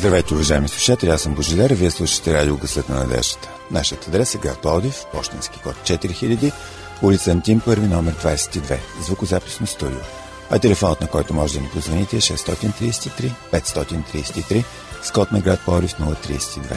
Здравейте, уважаеми слушатели, аз съм Божидар вие слушате радио Гъсът на надеждата. Нашият адрес е град Плодив, почтенски код 4000, улица Антим, първи номер 22, звукозаписно студио. А телефонът, на който може да ни позвоните е 633 533 с код на град Плодив 032.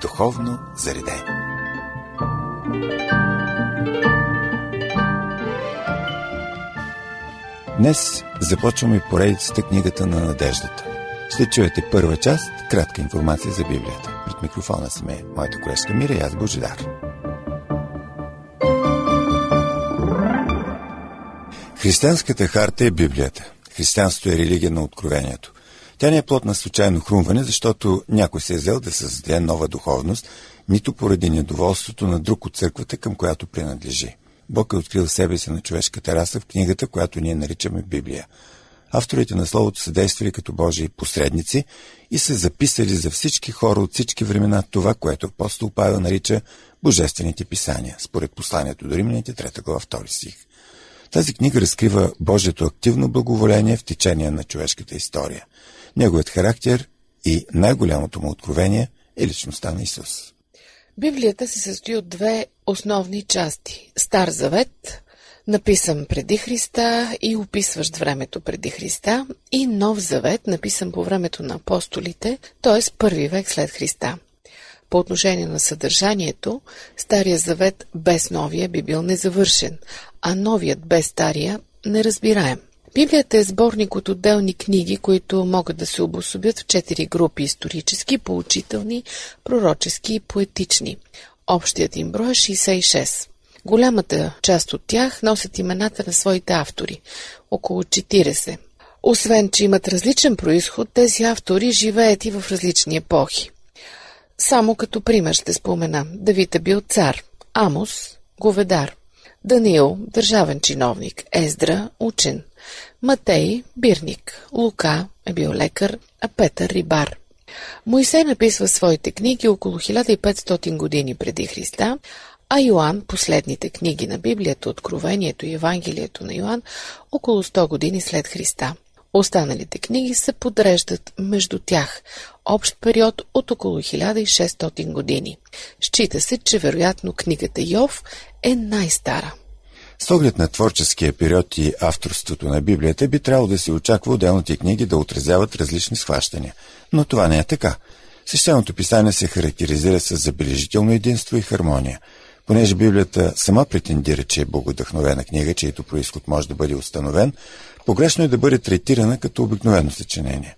духовно заредени. Днес започваме поредицата книгата на надеждата. Ще чуете първа част, кратка информация за Библията. Пред микрофона сме моята колежка Мира и аз Божидар. Християнската харта е Библията. Християнството е религия на откровението. Тя не е плод на случайно хрумване, защото някой се е взел да създаде нова духовност, нито поради недоволството на друг от църквата, към която принадлежи. Бог е открил себе си на човешката раса в книгата, която ние наричаме Библия. Авторите на Словото са действали като Божии посредници и са записали за всички хора от всички времена това, което апостол Павел нарича Божествените писания, според посланието до Римляните, 3 глава 2 стих. Тази книга разкрива Божието активно благоволение в течение на човешката история – Неговият характер и най-голямото му откровение е личността на Исус. Библията се състои от две основни части. Стар завет, написан преди Христа и описващ времето преди Христа, и Нов завет, написан по времето на апостолите, т.е. първи век след Христа. По отношение на съдържанието, Стария завет без Новия би бил незавършен, а Новият без Стария неразбираем. Библията е сборник от отделни книги, които могат да се обособят в четири групи – исторически, поучителни, пророчески и поетични. Общият им брой е 66. Голямата част от тях носят имената на своите автори – около 40. Освен, че имат различен происход, тези автори живеят и в различни епохи. Само като пример ще спомена. Давид е бил цар, Амос – говедар, Даниил – държавен чиновник, Ездра – учен, Матей – бирник, Лука е бил лекар, а Петър – рибар. Моисей написва своите книги около 1500 години преди Христа, а Йоанн – последните книги на Библията, Откровението и Евангелието на Йоанн, около 100 години след Христа. Останалите книги се подреждат между тях, общ период от около 1600 години. Счита се, че вероятно книгата Йов е най-стара. С оглед на творческия период и авторството на Библията би трябвало да се очаква отделните книги да отразяват различни схващания. Но това не е така. Свещеното писание се характеризира с забележително единство и хармония. Понеже Библията сама претендира, че е богодъхновена книга, чието происход може да бъде установен, погрешно е да бъде третирана като обикновено съчинение.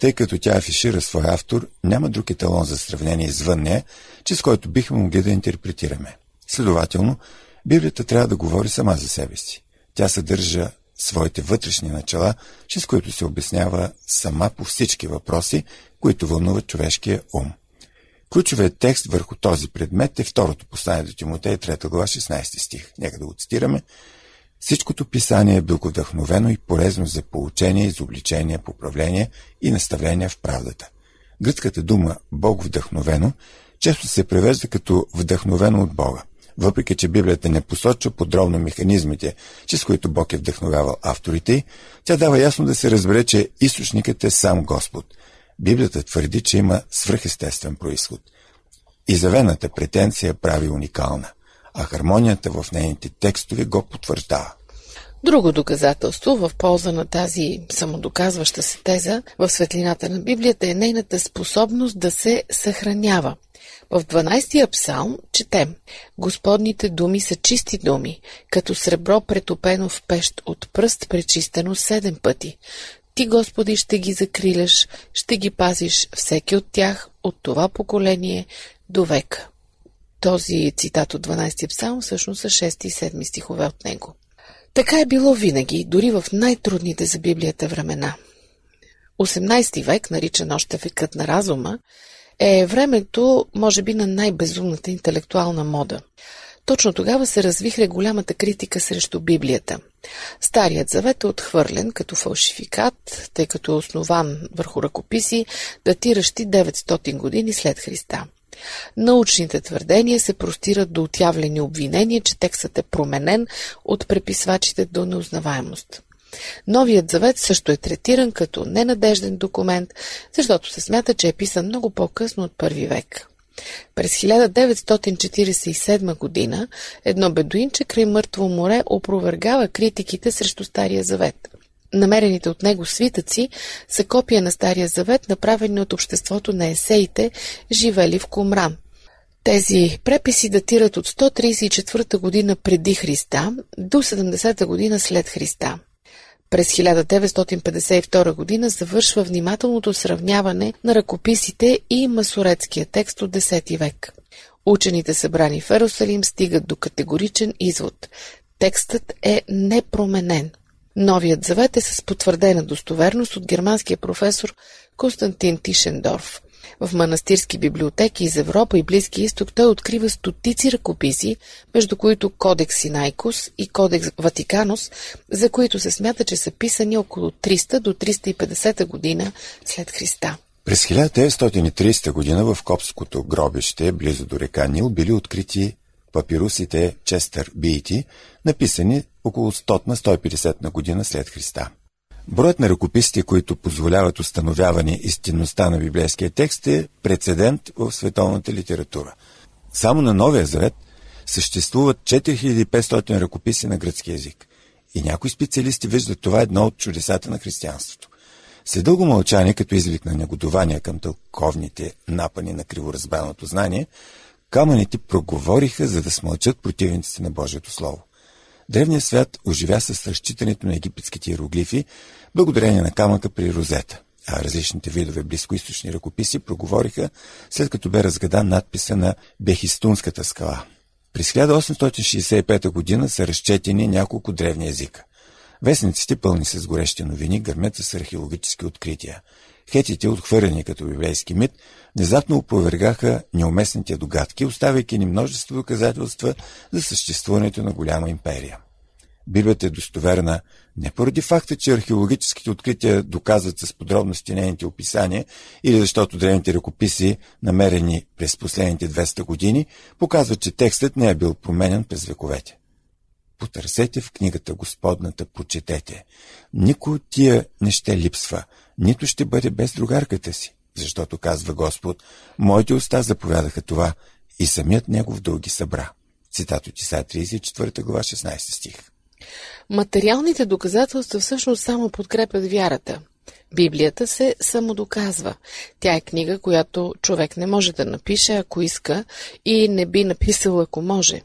Тъй като тя афишира своя автор, няма друг еталон за сравнение извън нея, чрез който бихме могли да интерпретираме. Следователно, Библията трябва да говори сама за себе си. Тя съдържа своите вътрешни начала, чрез които се обяснява сама по всички въпроси, които вълнуват човешкия ум. Ключовият текст върху този предмет е второто послание до Тимотей, 3 глава, 16 стих. Нека да го цитираме. Всичкото писание е вдъхновено и полезно за получение, изобличение, поправление и наставление в правдата. Гръцката дума Бог вдъхновено често се превежда като вдъхновено от Бога. Въпреки, че Библията не посочва подробно механизмите, чрез които Бог е вдъхновявал авторите тя дава ясно да се разбере, че източникът е сам Господ. Библията твърди, че има свръхестествен происход. Изявената претенция прави уникална, а хармонията в нейните текстове го потвърждава. Друго доказателство в полза на тази самодоказваща се теза в светлината на Библията е нейната способност да се съхранява – в 12-я псалм четем Господните думи са чисти думи, като сребро претопено в пещ от пръст, пречистено седем пъти. Ти, Господи, ще ги закриляш, ще ги пазиш всеки от тях, от това поколение до века. Този цитат от 12 псалм всъщност са 6 и 7 стихове от него. Така е било винаги, дори в най-трудните за Библията времена. 18 век, наричан още векът на разума, е времето, може би, на най-безумната интелектуална мода. Точно тогава се развихре голямата критика срещу Библията. Старият завет е отхвърлен като фалшификат, тъй като е основан върху ръкописи, датиращи 900 години след Христа. Научните твърдения се простират до отявлени обвинения, че текстът е променен от преписвачите до неузнаваемост. Новият завет също е третиран като ненадежден документ, защото се смята, че е писан много по-късно от първи век. През 1947 година едно бедуинче край Мъртво море опровергава критиките срещу Стария завет. Намерените от него свитъци са копия на Стария завет, направени от обществото на есеите, живели в Кумран. Тези преписи датират от 134 година преди Христа до 70 година след Христа. През 1952 година завършва внимателното сравняване на ръкописите и масоретския текст от X век. Учените събрани в Ерусалим стигат до категоричен извод. Текстът е непроменен. Новият завет е с потвърдена достоверност от германския професор Константин Тишендорф. В манастирски библиотеки из Европа и Близки изток той открива стотици ръкописи, между които Кодекс Синайкус и Кодекс Ватиканус, за които се смята, че са писани около 300 до 350 година след Христа. През 1930 година в Копското гробище, близо до река Нил, били открити папирусите Честър Бийти, написани около 100 на 150 на година след Христа. Броят на ръкописите, които позволяват установяване истинността на библейския текст е прецедент в световната литература. Само на Новия Завет съществуват 4500 ръкописи на гръцки язик. И някои специалисти виждат това едно от чудесата на християнството. След дълго мълчание, като извик на негодование към тълковните напани на криворазбраното знание, камъните проговориха, за да смълчат противниците на Божието Слово. Древният свят оживя с разчитането на египетските иероглифи, благодарение на камъка при розета, а различните видове близкоисточни ръкописи проговориха, след като бе разгадан надписа на Бехистунската скала. През 1865 година са разчетени няколко древни езика. Вестниците, пълни с горещи новини, гърмят с археологически открития. Хетите, отхвърлени като библейски мит, внезапно опровергаха неуместните догадки, оставяйки ни множество доказателства за съществуването на голяма империя. Библията е достоверна не поради факта, че археологическите открития доказват с подробности нейните описания или защото древните ръкописи, намерени през последните 200 години, показват, че текстът не е бил променен през вековете. Потърсете в книгата Господната, прочетете. Никой от тия не ще липсва, нито ще бъде без другарката си, защото, казва Господ, моите уста заповядаха това и самият негов дълги събра. Цитат от Исаия 34 глава 16 стих. Материалните доказателства всъщност само подкрепят вярата. Библията се самодоказва. Тя е книга, която човек не може да напише, ако иска, и не би написал, ако може.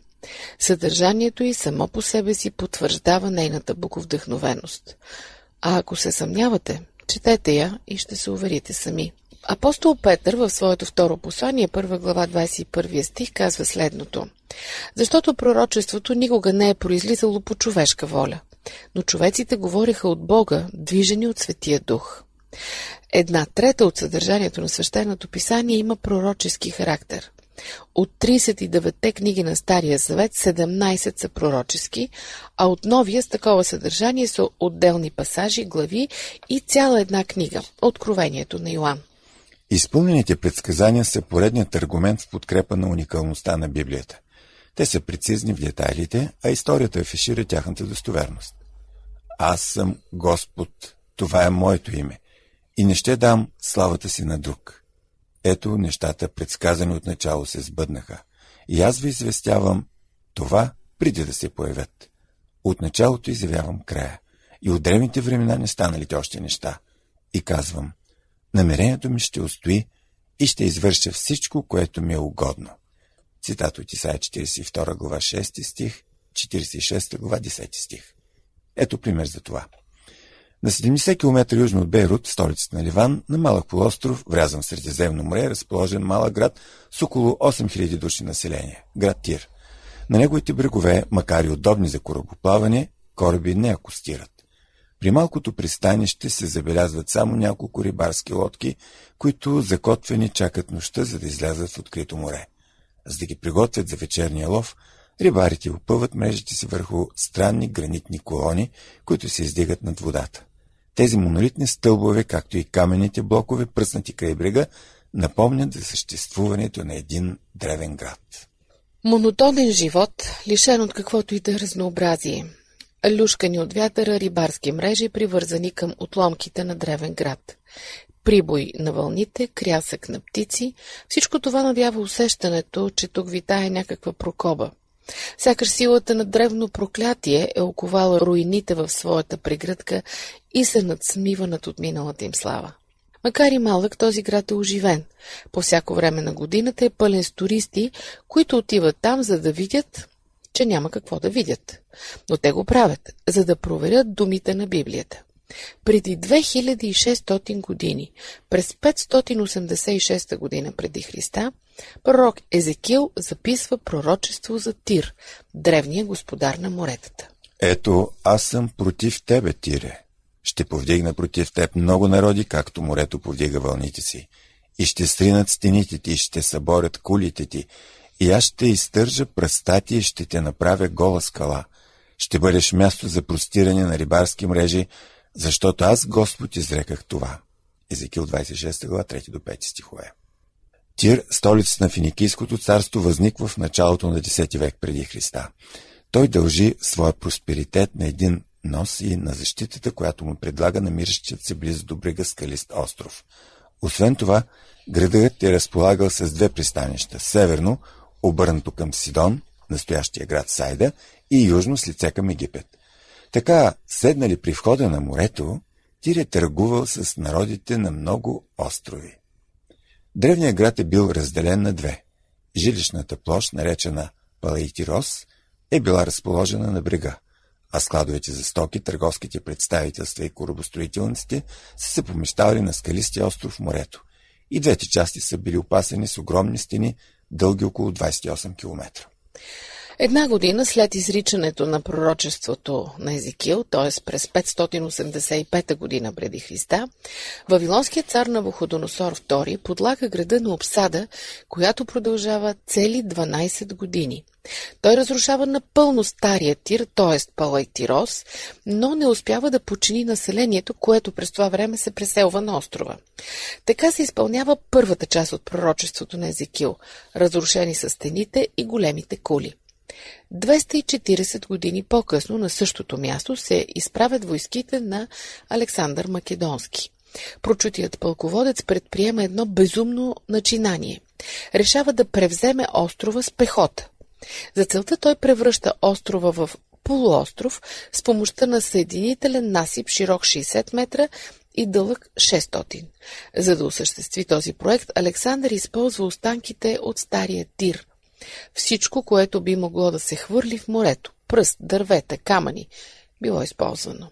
Съдържанието й само по себе си потвърждава нейната боговдъхновеност. А ако се съмнявате, четете я и ще се уверите сами. Апостол Петър в своето второ послание, първа глава 21 стих, казва следното. Защото пророчеството никога не е произлизало по човешка воля, но човеците говориха от Бога, движени от Светия Дух. Една трета от съдържанието на свещеното писание има пророчески характер. От 39-те книги на Стария Завет 17 са пророчески, а от Новия с такова съдържание са отделни пасажи, глави и цяла една книга – Откровението на Йоанн. Изпълнените предсказания са поредният аргумент в подкрепа на уникалността на Библията. Те са прецизни в детайлите, а историята афишира тяхната достоверност. Аз съм Господ, това е моето име, и не ще дам славата си на друг. Ето нещата, предсказани от начало, се сбъднаха. И аз ви известявам това, преди да се появят. От началото изявявам края. И от древните времена не станалите още неща. И казвам, намерението ми ще устои и ще извърша всичко, което ми е угодно. Цитат от Исаия 42 глава 6 стих, 46 глава 10 стих. Ето пример за това. На 70 км южно от Бейрут, столицата на Ливан, на малък полуостров, врязан в Средиземно море, е разположен малък град с около 8000 души население – град Тир. На неговите брегове, макар и удобни за корабоплаване, кораби не акустират. При малкото пристанище се забелязват само няколко рибарски лодки, които закотвени чакат нощта, за да излязат в открито море. За да ги приготвят за вечерния лов, рибарите опъват мрежите си върху странни гранитни колони, които се издигат над водата. Тези монолитни стълбове, както и каменните блокове, пръснати край брега, напомнят за съществуването на един древен град. Монотонен живот, лишен от каквото и да е разнообразие. Люшкани от вятъра рибарски мрежи, привързани към отломките на древен град. Прибой на вълните, крясък на птици, всичко това навява усещането, че тук витае някаква прокоба. Сякаш силата на древно проклятие е оковала руините в своята прегръдка и се надсмива над отминалата им слава. Макар и малък, този град е оживен. По всяко време на годината е пълен с туристи, които отиват там, за да видят, че няма какво да видят. Но те го правят, за да проверят думите на Библията. Преди 2600 години, през 586 година преди Христа, пророк Езекил записва пророчество за Тир, древния господар на моретата. Ето, аз съм против тебе, Тире. Ще повдигна против теб много народи, както морето повдига вълните си. И ще стринат стените ти, ще съборят кулите ти, и аз ще изтържа пръстати и ще те направя гола скала. Ще бъдеш място за простиране на рибарски мрежи, защото аз, Господ, изреках това. Езекил 26 глава 3 до 5 стихове. Тир, столицата на Финикийското царство, възниква в началото на 10 век преди Христа. Той дължи своя просперитет на един нос и на защитата, която му предлага намиращият се близо до брега скалист остров. Освен това, градът е разполагал с две пристанища. Северно, обърнато към Сидон, настоящия град Сайда, и южно с лице към Египет. Така, седнали при входа на морето, Тир е търгувал с народите на много острови. Древният град е бил разделен на две. Жилищната площ, наречена Палейтирос, е била разположена на брега, а складовете за стоки, търговските представителства и корабостроителниците са се помещавали на скалистия остров морето. И двете части са били опасени с огромни стени, дълги около 28 км. Една година след изричането на пророчеството на Езекил, т.е. през 585 година преди Христа, Вавилонският цар на Вуходоносор II подлага града на обсада, която продължава цели 12 години. Той разрушава напълно стария тир, т.е. Палайтирос, но не успява да почини населението, което през това време се преселва на острова. Така се изпълнява първата част от пророчеството на Езекил – разрушени са стените и големите кули. 240 години по-късно на същото място се изправят войските на Александър Македонски. Прочутият пълководец предприема едно безумно начинание. Решава да превземе острова с пехота. За целта той превръща острова в полуостров с помощта на съединителен насип широк 60 метра и дълъг 600. За да осъществи този проект, Александър използва останките от стария тир – всичко, което би могло да се хвърли в морето, пръст, дървета, камъни, било използвано.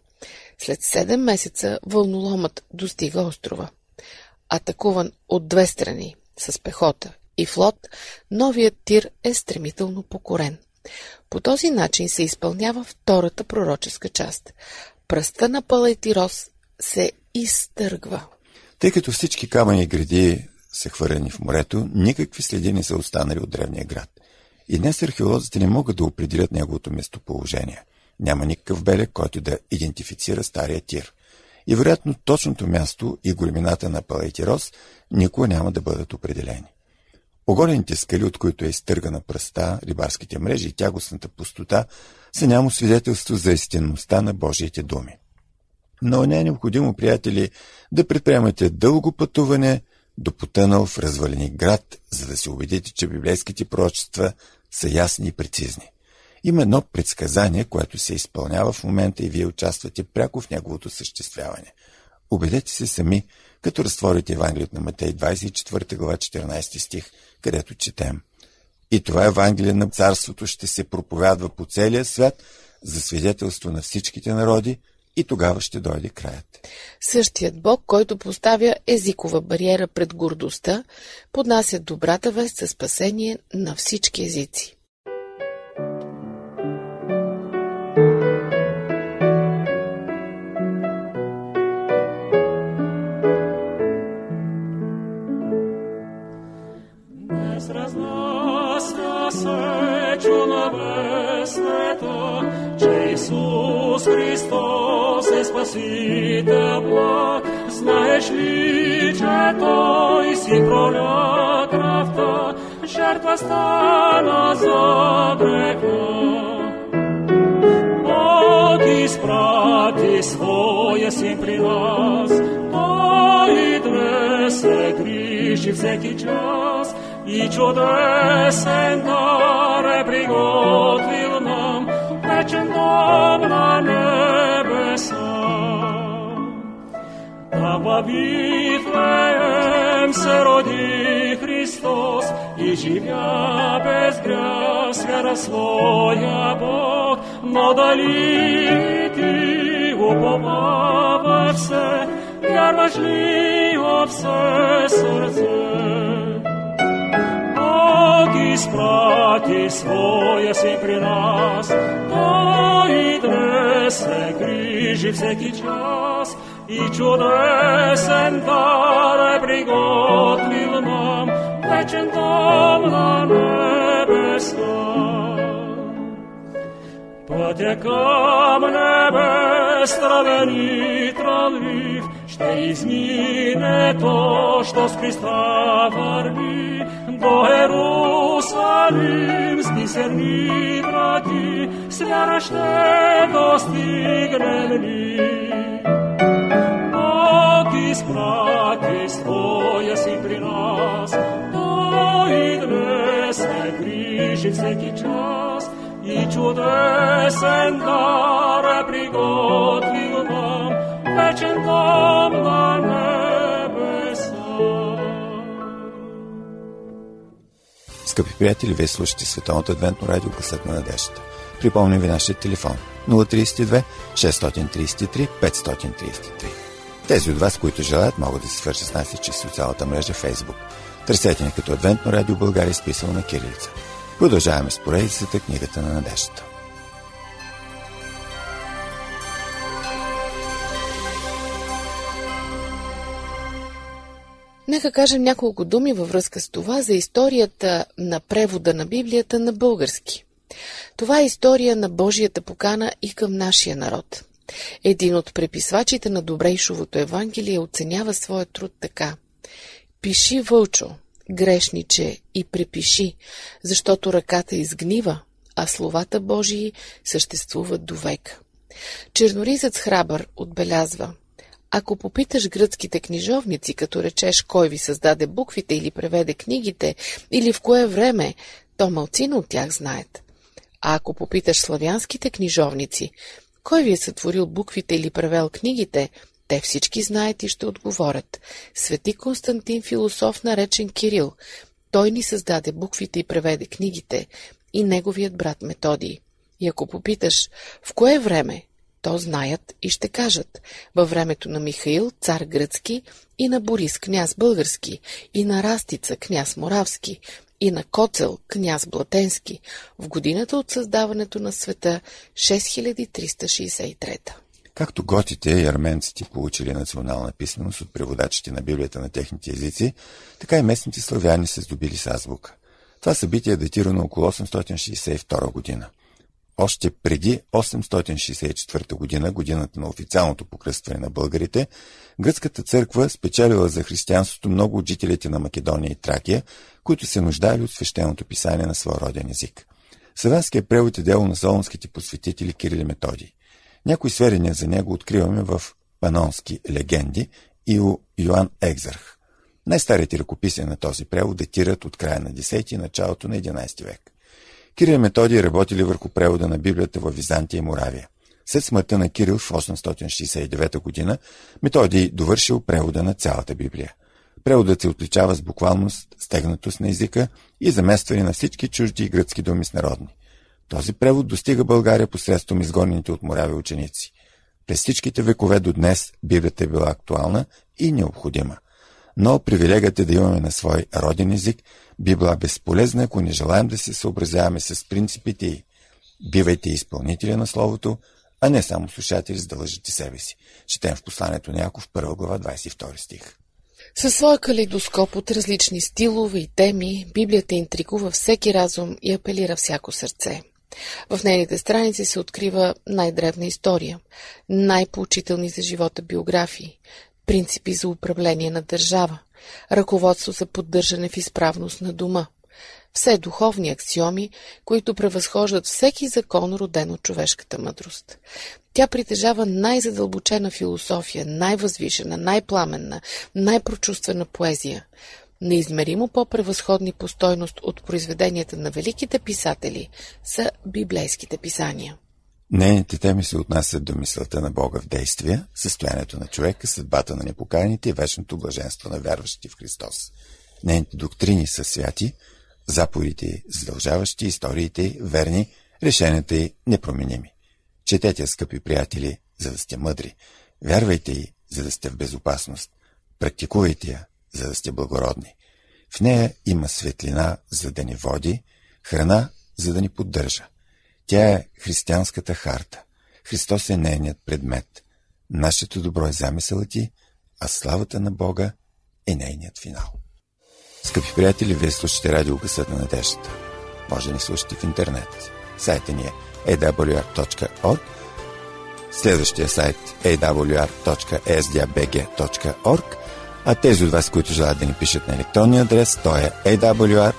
След седем месеца вълноломът достига острова. Атакуван от две страни, с пехота и флот, новият тир е стремително покорен. По този начин се изпълнява втората пророческа част. Пръста на Палайтирос се изтъргва. Тъй като всички камъни гради са хвърлени в морето, никакви следи не са останали от древния град. И днес археолозите не могат да определят неговото местоположение. Няма никакъв белег, който да идентифицира стария тир. И вероятно точното място и големината на Палейтирос никога няма да бъдат определени. Оголените скали, от които е изтъргана пръста, рибарските мрежи и тягостната пустота, са няма свидетелство за истинността на Божиите думи. Но не е необходимо, приятели, да предприемате дълго пътуване, до потънал в развалени град, за да се убедите, че библейските пророчества са ясни и прецизни. Има едно предсказание, което се изпълнява в момента и вие участвате пряко в неговото съществяване. Убедете се сами, като разтворите Евангелието на Матей 24 глава 14 стих, където четем. И това Евангелие на Царството ще се проповядва по целия свят за свидетелство на всичките народи, и тогава ще дойде краят. Същият Бог, който поставя езикова бариера пред гордостта, поднася добрата вест за спасение на всички езици. Жертва стана за греха. Бог изпрати своя син при нас, Той днес се грижи всеки час, и чудесен дар е приготвил нам, вечен дом на небеса. Да във Вифлеем се роди Христос и живя без грях вера своя Бог, но дали ти уповаваш се, вярваш ли от все сърце? изпрати своя си при нас. Той днес се грижи всеки час и чудесен дар е приготвил нам regentam la nebe sta. Poate to što s Hrista varbi, Do Jerusalim zdiserni vrati, Svjera šte dostignem njih. Bog isprati svoje si pri грижи всеки час, и чудесен дар приготвил нам, вечен дом на небеса. Скъпи приятели, вие слушате Световното адвентно радио Късът на надеждата. Припомням ви нашия телефон 032 633 533. Тези от вас, които желаят, могат да се свършат с нас чрез социалната мрежа Facebook. Търсете ни като Адвентно радио България, изписано на кирилица. Продължаваме с поредицата книгата на надеждата. Нека кажем няколко думи във връзка с това за историята на превода на Библията на български. Това е история на Божията покана и към нашия народ. Един от преписвачите на Добрейшовото Евангелие оценява своя труд така. Пиши, Вълчо, грешниче, и препиши, защото ръката изгнива, а словата Божии съществуват до век. Черноризът храбър отбелязва – ако попиташ гръцките книжовници, като речеш кой ви създаде буквите или преведе книгите, или в кое време, то малцина от тях знаят. А ако попиташ славянските книжовници, кой ви е сътворил буквите или превел книгите, те всички знаят и ще отговорят. Свети Константин философ, наречен Кирил, той ни създаде буквите и преведе книгите, и неговият брат Методий. И ако попиташ, в кое време, то знаят и ще кажат. Във времето на Михаил, цар гръцки, и на Борис, княз български, и на Растица, княз моравски, и на Коцел, княз Блатенски, в годината от създаването на света 6363. Както готите и арменците получили национална писменост от преводачите на Библията на техните езици, така и местните славяни се здобили с азбука. Това събитие е датирано около 862 година. Още преди 864 година, годината на официалното покръстване на българите, гръцката църква спечелила за християнството много от жителите на Македония и Тракия, които се нуждали от свещеното писание на своя роден език. Славянският превод е дело на солонските посветители Кирил Методий. Някои сведения за него откриваме в панонски легенди и у Йоан Екзарх. Най-старите ръкописи на този превод датират от края на 10 и началото на 11 век. Кирил и Методий работили върху превода на Библията в Византия и Моравия. След смъртта на Кирил в 869 година, Методий довършил превода на цялата Библия. Преводът се отличава с буквалност, стегнатост на езика и заместване на всички чужди гръцки думи с народни. Този превод достига България посредством изгонените от Моравия ученици. През всичките векове до днес Библията е била актуална и необходима. Но привилегията да имаме на свой роден език би била безполезна, ако не желаем да се съобразяваме с принципите й. Бивайте изпълнители на Словото, а не само слушатели, за да лъжите себе си. Четем в посланието на Яков, 1 глава, 22 стих. Със своя калейдоскоп от различни стилове и теми, Библията интригува всеки разум и апелира всяко сърце. В нейните страници се открива най-древна история, най-поучителни за живота биографии, принципи за управление на държава, ръководство за поддържане в изправност на дома, все духовни аксиоми, които превъзхождат всеки закон, роден от човешката мъдрост. Тя притежава най-задълбочена философия, най-възвишена, най-пламенна, най-прочувствена поезия. Неизмеримо по-превъзходни по стойност от произведенията на великите писатели са библейските писания. Нейните теми се отнасят до мисълта на Бога в действие, състоянието на човека, съдбата на непокаяните и вечното блаженство на вярващи в Христос. Нейните доктрини са святи, заповедите задължаващи, историите верни, решенията й непроменими. Четете, скъпи приятели, за да сте мъдри. Вярвайте й, за да сте в безопасност. Практикувайте я, за да сте благородни. В нея има светлина, за да ни води, храна, за да ни поддържа. Тя е християнската харта. Христос е нейният предмет. Нашето добро е замисълът ти, а славата на Бога е нейният финал. Скъпи приятели, вие слушате радио Гъсът на надеждата. Може да ни слушате в интернет. Сайта ни е awr.org Следващия сайт е awr.sdabg.org а тези от вас, които желаят да ни пишат на електронния адрес, то е awr.bg.abv.bg.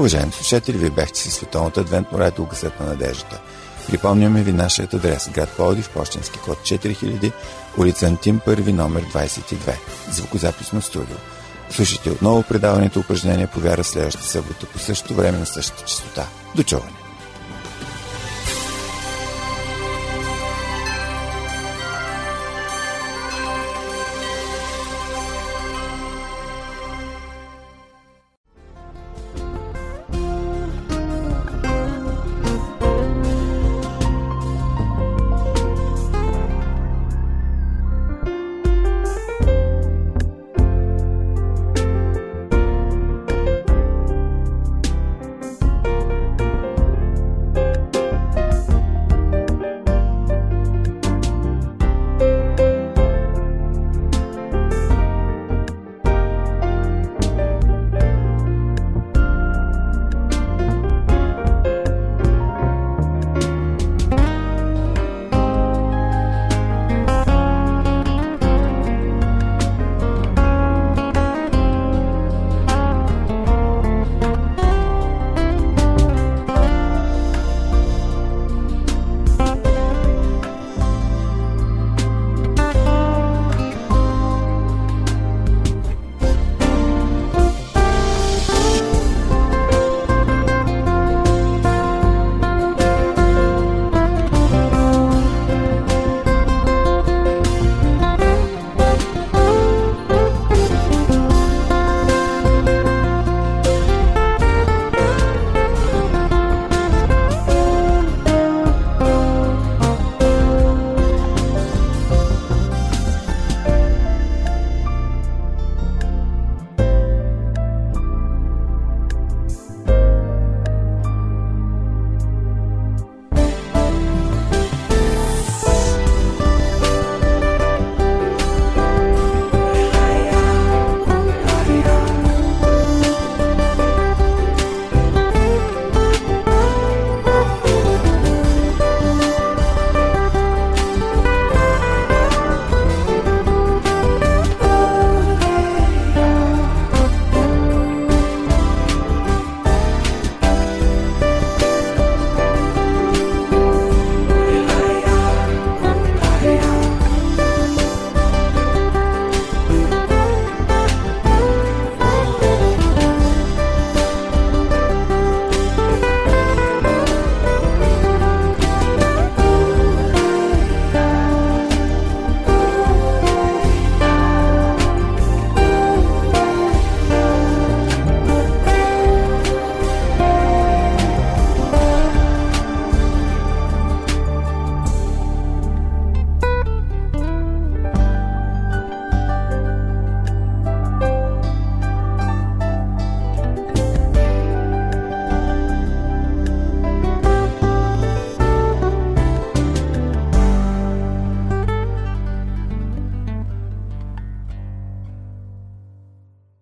Уважаеми слушатели, вие бяхте си Световната адвентно радио Гъсът на надеждата. Припомняме ви нашият адрес град Плодив, почтенски код 4000, улица Антим, първи номер 22, звукозаписно студио. Слушайте отново предаването упражнения по вяра следващата събота по същото време на същата частота. До чуване!